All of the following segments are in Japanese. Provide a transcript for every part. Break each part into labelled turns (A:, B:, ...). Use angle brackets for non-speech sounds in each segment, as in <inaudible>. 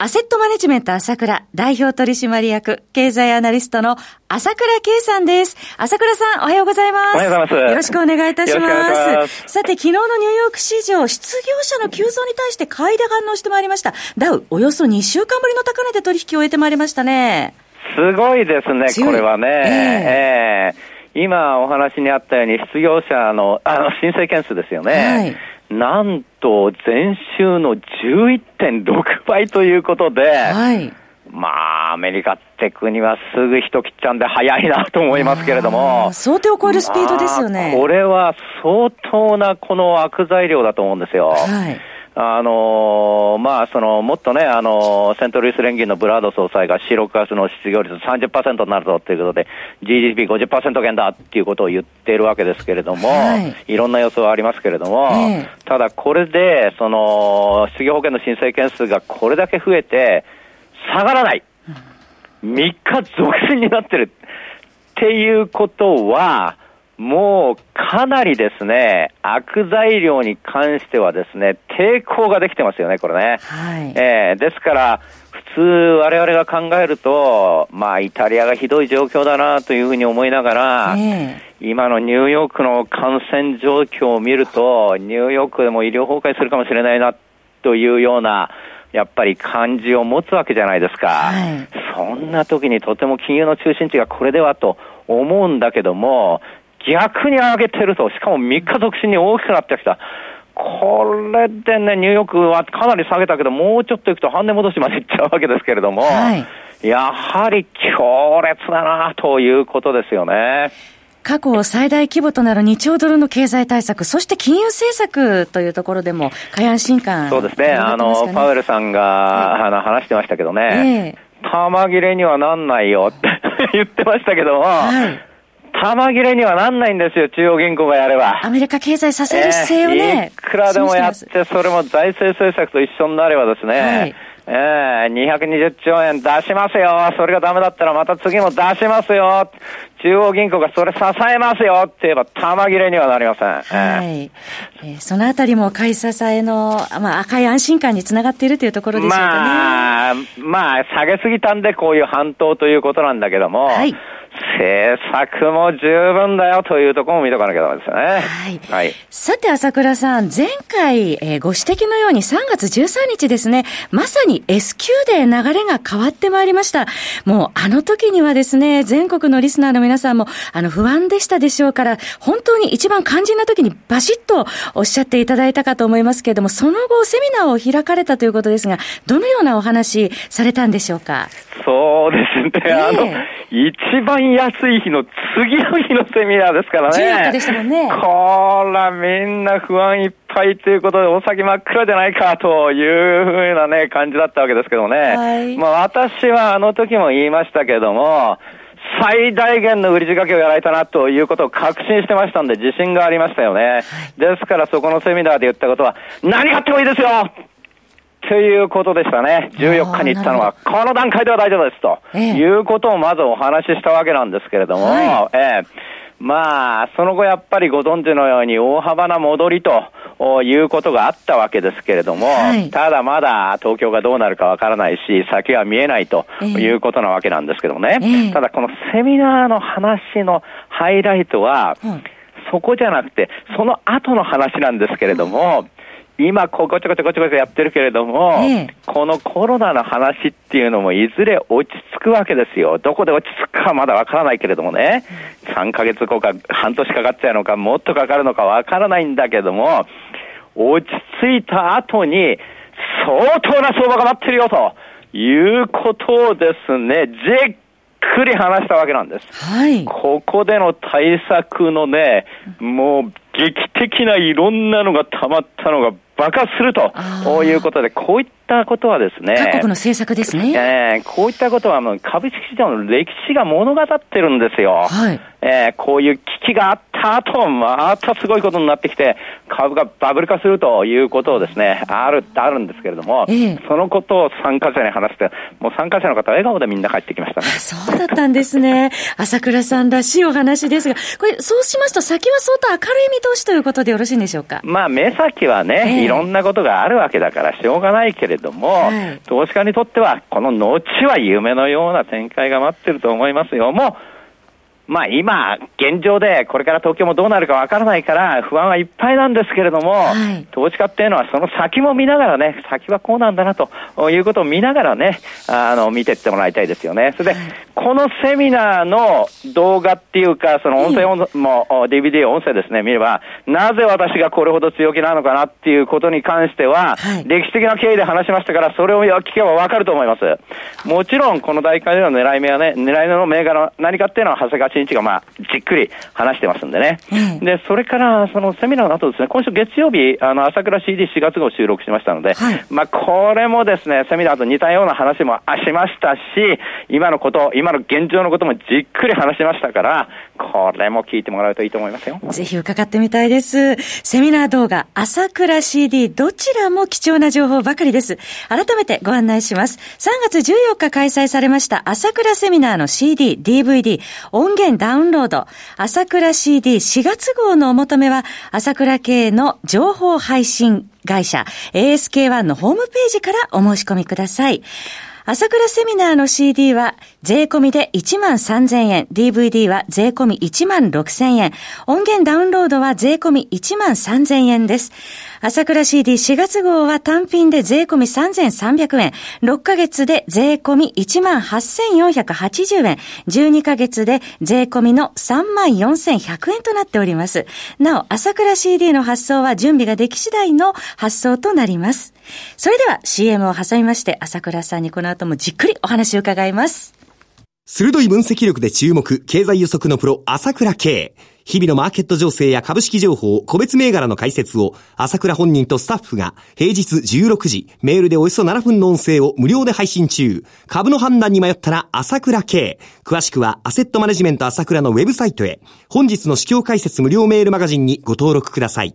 A: アセットマネジメント朝倉代表取締役経済アナリストの朝倉圭さんです。朝倉さん、おはようございます。
B: おはようございます。
A: よろしくお願いいたします。ますさて、昨日のニューヨーク市場、失業者の急増に対して買いで反応してまいりました。ダウ、およそ2週間ぶりの高値で取引を終えてまいりましたね。
B: すごいですね、これはね。えー、えー、今お話にあったように、失業者の、あの、申請件数ですよね。はいなんと前週の11.6倍ということで、はい、まあ、アメリカって国はすぐ人切っちゃうんで早いなと思いますけれども。
A: 想定を超えるスピードですよね。
B: まあ、これは相当なこの悪材料だと思うんですよ。はいあのー、まあ、その、もっとね、あのー、セントルイス連銀のブラード総裁が4、6月の失業率30%になるぞということで、GDP50% 減だっていうことを言っているわけですけれども、はい、いろんな予想はありますけれども、えー、ただこれで、その、失業保険の申請件数がこれだけ増えて、下がらない。3日続伸になってる。っていうことは、もうかなりですね、悪材料に関してはですね、抵抗ができてますよね、これね。はい、えー、ですから、普通我々が考えると、まあ、イタリアがひどい状況だなというふうに思いながら、えー、今のニューヨークの感染状況を見ると、ニューヨークでも医療崩壊するかもしれないなというような、やっぱり感じを持つわけじゃないですか。はい、そんな時にとても金融の中心地がこれではと思うんだけども、逆に上げてると、しかも3日続伸に大きくなってきた。これでね、ニューヨークはかなり下げたけど、もうちょっといくと半値戻しまでいっちゃうわけですけれども、はい、やはり強烈だなということですよね。
A: 過去最大規模となる2兆ドルの経済対策、そして金融政策というところでも、過安心感、
B: そうですね、あの、パウエルさんが、はい、あの話してましたけどね、えー、玉切れにはなんないよって <laughs> 言ってましたけども、はい玉切れにはなんないんですよ、中央銀行がやれば。
A: アメリカ経済支える姿勢をね。
B: えー、いくらでもやって、それも財政政策と一緒になればですね、はいええー、220兆円出しますよ。それがダメだったらまた次も出しますよ。中央銀行がそれ支えますよって言えば玉切れにはなりません。
A: はい。えー、そのあたりも買い支えの、まあ、赤い安心感につながっているというところでしょうかね。
B: まあ、まあ、下げすぎたんでこういう反動ということなんだけども、はい。政策も十分だよというところも見とかなきゃダメですよね。はい。
A: はい、さて、朝倉さん、前回、えー、ご指摘のように3月13日ですね、まさに S q で流れが変わってまいりました。もう、あの時にはですね、全国のリスナーの皆さんも、あの、不安でしたでしょうから、本当に一番肝心な時にバシッとおっしゃっていただいたかと思いますけれども、その後、セミナーを開かれたということですが、どのようなお話されたんでしょうか？
B: そうですね、あの、一番安い日の次の日のセミナーですからね。
A: 14日でしたもんね。
B: こら、みんな不安いっぱいということで、お先真っ暗じゃないかというふうなね、感じだったわけですけどね。はい、まあ私はあの時も言いましたけども、最大限の売り仕掛けをやられたなということを確信してましたんで、自信がありましたよね。はい、ですからそこのセミナーで言ったことは、何があってもいいですよということでしたね。14日に言ったのは、この段階では大丈夫ですと、ええ、いうことをまずお話ししたわけなんですけれども、はい、ええ。まあ、その後やっぱりご存知のように大幅な戻りということがあったわけですけれども、はい、ただまだ東京がどうなるかわからないし、先は見えないということなわけなんですけどもね。えー、ただこのセミナーの話のハイライトは、そこじゃなくて、その後の話なんですけれども、今、ここちょこちょこちょこやってるけれども、ええ、このコロナの話っていうのもいずれ落ち着くわけですよ。どこで落ち着くかまだわからないけれどもね、3ヶ月後か半年かかっちゃうのか、もっとかかるのかわからないんだけども、落ち着いた後に、相当な相場が待ってるよということをですね、じっくり話したわけなんです。はい。ここでの対策のね、もう劇的ないろんなのが溜まったのが爆発するということで、こういったことはですね、
A: 各国の政策ですね。
B: えー、こういったことはもう株式市場の歴史が物語ってるんですよ。はい。えー、こういう危機があった後、またすごいことになってきて、株がバブル化するということをですね、ある、あるんですけれども、ええ、そのことを参加者に話して、もう参加者の方は笑顔でみんな帰ってきましたね。
A: そうだったんですね。<laughs> 朝倉さんらしいお話ですが、これ、そうしますと先は相当明るい見通しということでよろしいんでしょうか？
B: まあ、目先はね、え、いろんなことがあるわけだからしょうがないけれども、はい、投資家にとっては、この後は夢のような展開が待ってると思いますよ。もうまあ今、現状でこれから東京もどうなるかわからないから不安はいっぱいなんですけれども、はい、投資家っていうのはその先も見ながらね、先はこうなんだなということを見ながらね、あの、見ていってもらいたいですよね。それで、はい、このセミナーの動画っていうか、その音声も、DVD 音声ですね、見れば、なぜ私がこれほど強気なのかなっていうことに関しては、はい、歴史的な経緯で話しましたから、それを聞けばわかると思います。もちろん、この大会での狙い目はね、狙い目の銘柄何かっていうのは、長谷川新一がまあ、じっくり話してますんでね。うん、で、それから、そのセミナーの後ですね、今週月曜日、あの、朝倉 CD4 月号収録しましたので、はい、まあ、これもですね、セミナーと似たような話もしましたし、今のこと、今の現状のこともじっくり話しましたから、これも聞いてもらうといいと思いますよ。
A: ぜひ伺ってみたいです。セミナー動画、朝倉 CD、どちらも貴重な情報ばかりです。改めてご案内します。3月14日開催されました朝倉セミナーの CD、DVD、音源ダウンロード、朝倉 CD4 月号のお求めは、朝倉系の情報配信会社 ASK1 のホームページからお申し込みください。朝倉セミナーの CD は税込みで1万3000円、DVD は税込み1万6000円、音源ダウンロードは税込み1万3000円です。朝倉 CD4 月号は単品で税込み3300円、6ヶ月で税込み18,480円、12ヶ月で税込みの34,100円となっております。なお、朝倉 CD の発送は準備ができ次第の発送となります。それでは CM を挟みまして、朝倉さんにこの後もじっくりお話を伺います。
C: 鋭い分析力で注目、経済予測のプロ、朝倉慶。日々のマーケット情勢や株式情報、個別銘柄の解説を、朝倉本人とスタッフが、平日16時、メールでおよそ7分の音声を無料で配信中。株の判断に迷ったら、朝倉慶。詳しくは、アセットマネジメント朝倉のウェブサイトへ。本日の市況解説無料メールマガジンにご登録ください。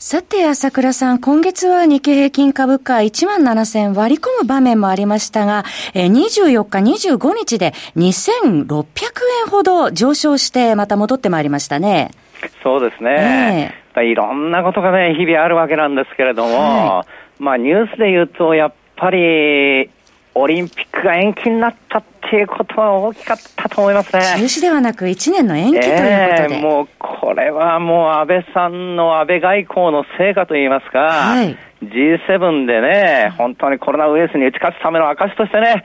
A: さて、朝倉さん、今月は日経平均株価1万7000割り込む場面もありましたが、24日、25日で2600円ほど上昇して、また戻ってまいりましたね。
B: そうですね。えー、いろんなことがね、日々あるわけなんですけれども、はい、まあニュースで言うと、やっぱり、オリンピックが延期になったっていうことは大きかったと思いますね。
A: 中止ではなく1年の延期ということで。えー、
B: もうこれはもう安倍さんの安倍外交の成果といいますか、はい、G7 でね、本当にコロナウイルスに打ち勝つための証としてね、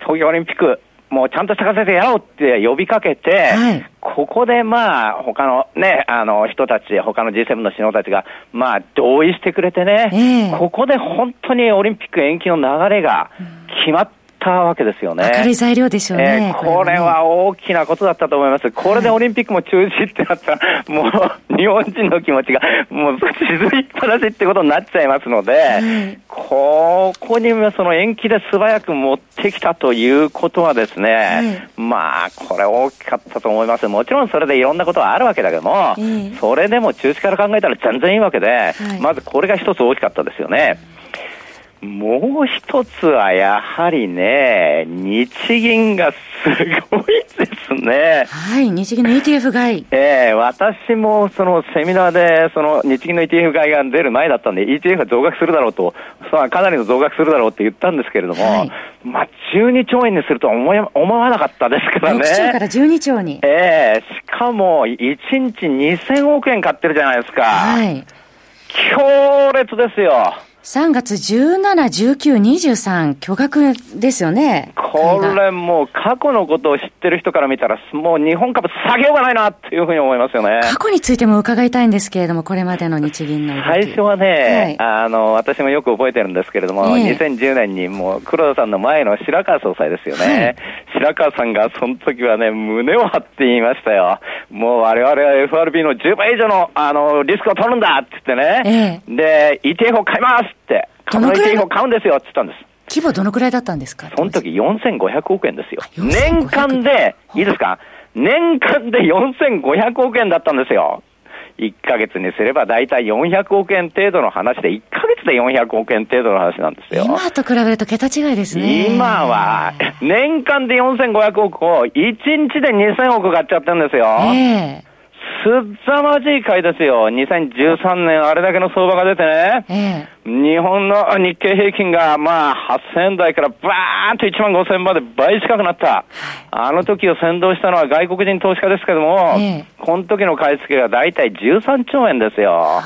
B: 東京オリンピック、もうちゃんとした形でやろうって呼びかけて、はい、ここでまあ、他のね、あの人たち、他の G7 の首脳たちが、まあ、同意してくれてね、えー、ここで本当にオリンピック延期の流れが決まって、たわけですよね。
A: 明るい材料でしょうね。
B: えー、これは大きなことだったと思います。これでオリンピックも中止ってなったら、もう日本人の気持ちがもう沈みっぱなしってことになっちゃいますので、ここにその延期で素早く持ってきたということはですね、まあ、これ大きかったと思います。もちろんそれでいろんなことはあるわけだけども、それでも中止から考えたら全然いいわけで、まずこれが一つ大きかったですよね。もう一つはやはりね、日銀がすごいですね。
A: はい、日銀の ETF 買い。
B: ええー、私もそのセミナーで、その日銀の ETF 買いが出る前だったんで、ETF が増額するだろうと、さあかなりの増額するだろうって言ったんですけれども、はい、まあ、12兆円にするとは思思わなかったですからね。6
A: 兆から12兆に。
B: ええー、しかも、1日2000億円買ってるじゃないですか。はい。強烈ですよ。
A: 3月17、19、23、巨額ですよね。
B: これもう過去のことを知ってる人から見たら、もう日本株下げようがないなっていうふうに思いますよね。
A: 過去についても伺いたいんですけれども、これまでの日銀の
B: 最初はね、はい、あの、私もよく覚えてるんですけれども、えー、2010年にもう黒田さんの前の白川総裁ですよね。はい、白川さんがその時はね、胸を張って言いましたよ。もう我々は FRB の10倍以上のあのリスクを取るんだって言ってね。えー、で、ETF を買いますって。株の ETF を買うんですよって言ったんです。
A: 規模どのくらいだったんですか？
B: その時4500億円ですよ。年間で、いいですか？年間で4500億円だったんですよ。1ヶ月にすれば大体400億円程度の話で、1ヶ月で400億円程度の話なんですよ。
A: 今と比べると桁違いですね。
B: 今は、年間で4500億を1日で2000億買っちゃってるんですよ。えーすざまじい回ですよ。2013年あれだけの相場が出てね。ええ、日本の日経平均がまあ8000円台からバーンと1万5000円まで倍近くなった。あの時を先導したのは外国人投資家ですけども、え、この時の買い付けが大体13兆円ですよ。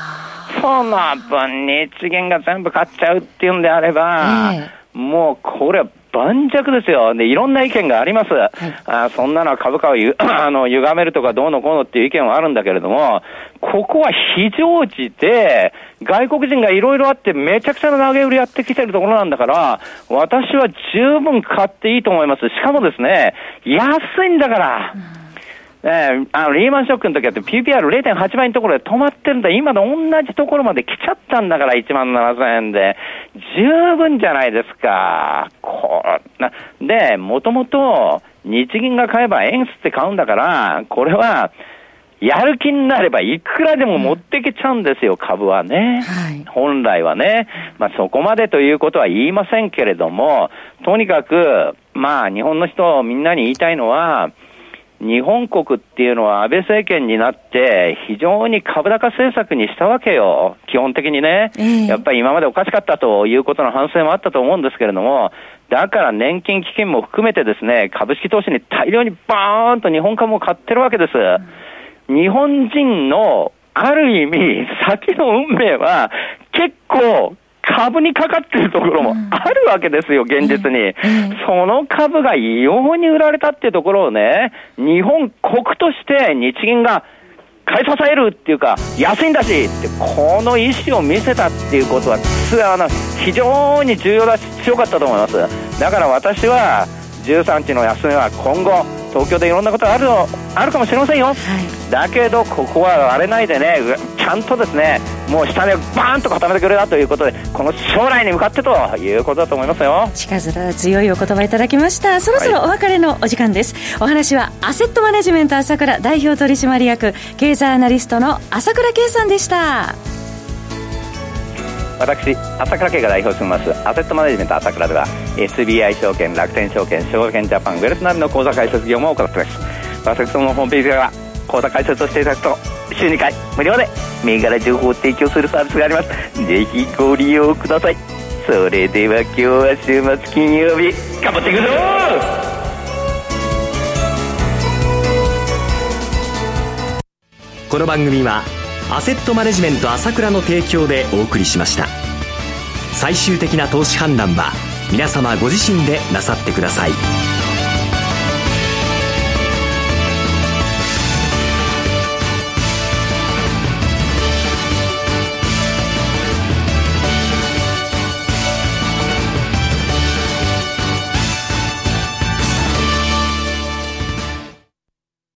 B: その分日銀が全部買っちゃうっていうんであれば、もうこれは盤石ですよ。で、いろんな意見があります。はい、あそんなのは株価をゆ <coughs> あの歪めるとかどうのこうのっていう意見はあるんだけれども、ここは非常時で、外国人がいろいろあってめちゃくちゃな投げ売りやってきてるところなんだから、私は十分買っていいと思います。しかもですね、安いんだから。うんえー、あのリーマンショックの時は PPR0.8 倍のところで止まってるんだ。今の同じところまで来ちゃったんだから、1万7000円で。十分じゃないですか。こなで、もともと日銀が買えば円吸って買うんだから、これは、やる気になればいくらでも持ってけちゃうんですよ、株はね。はい、本来はね。まあそこまでということは言いませんけれども、とにかく、まあ日本の人みんなに言いたいのは、日本国っていうのは安倍政権になって非常に株高政策にしたわけよ。基本的にね。えー、やっぱり今までおかしかったということの反省もあったと思うんですけれども、だから年金基金も含めてですね、株式投資に大量にバーンと日本株を買ってるわけです。日本人のある意味、先の運命は結構株にかかってるところもあるわけですよ、現実に。その株が異様に売られたっていうところをね、日本国として日銀が買い支えるっていうか、安いんだしって、この意思を見せたっていうことは、あの非常に重要だし、強かったと思います。だから私は、13日の休みは今後、東京でいろんなことがあるあるかもしれませんよ、はい、だけどここは割れないでねちゃんとですねもう下でバーンと固めてくれたということでこの将来に向かってということだと思いますよ。
A: 近づ強いお言葉いただきました。そろそろお別れのお時間です、はい、お話はアセットマネジメント朝倉代表取締役経済アナリストの朝倉圭さんでした。
B: 私朝倉慶が代表しています。アセットマネジメント朝倉では SBI 証券楽天証券証券ジャパンウェルスナビの口座開設業務を行っています。私どものホームページでは口座開設をしていただくと週2回無料で銘柄情報を提供するサービスがあります。ぜひご利用ください。それでは今日は週末金曜日頑張っていくぞ！
C: この番組はアセットマネジメント朝倉の提供でお送りしました。最終的な投資判断は皆様ご自身でなさってください。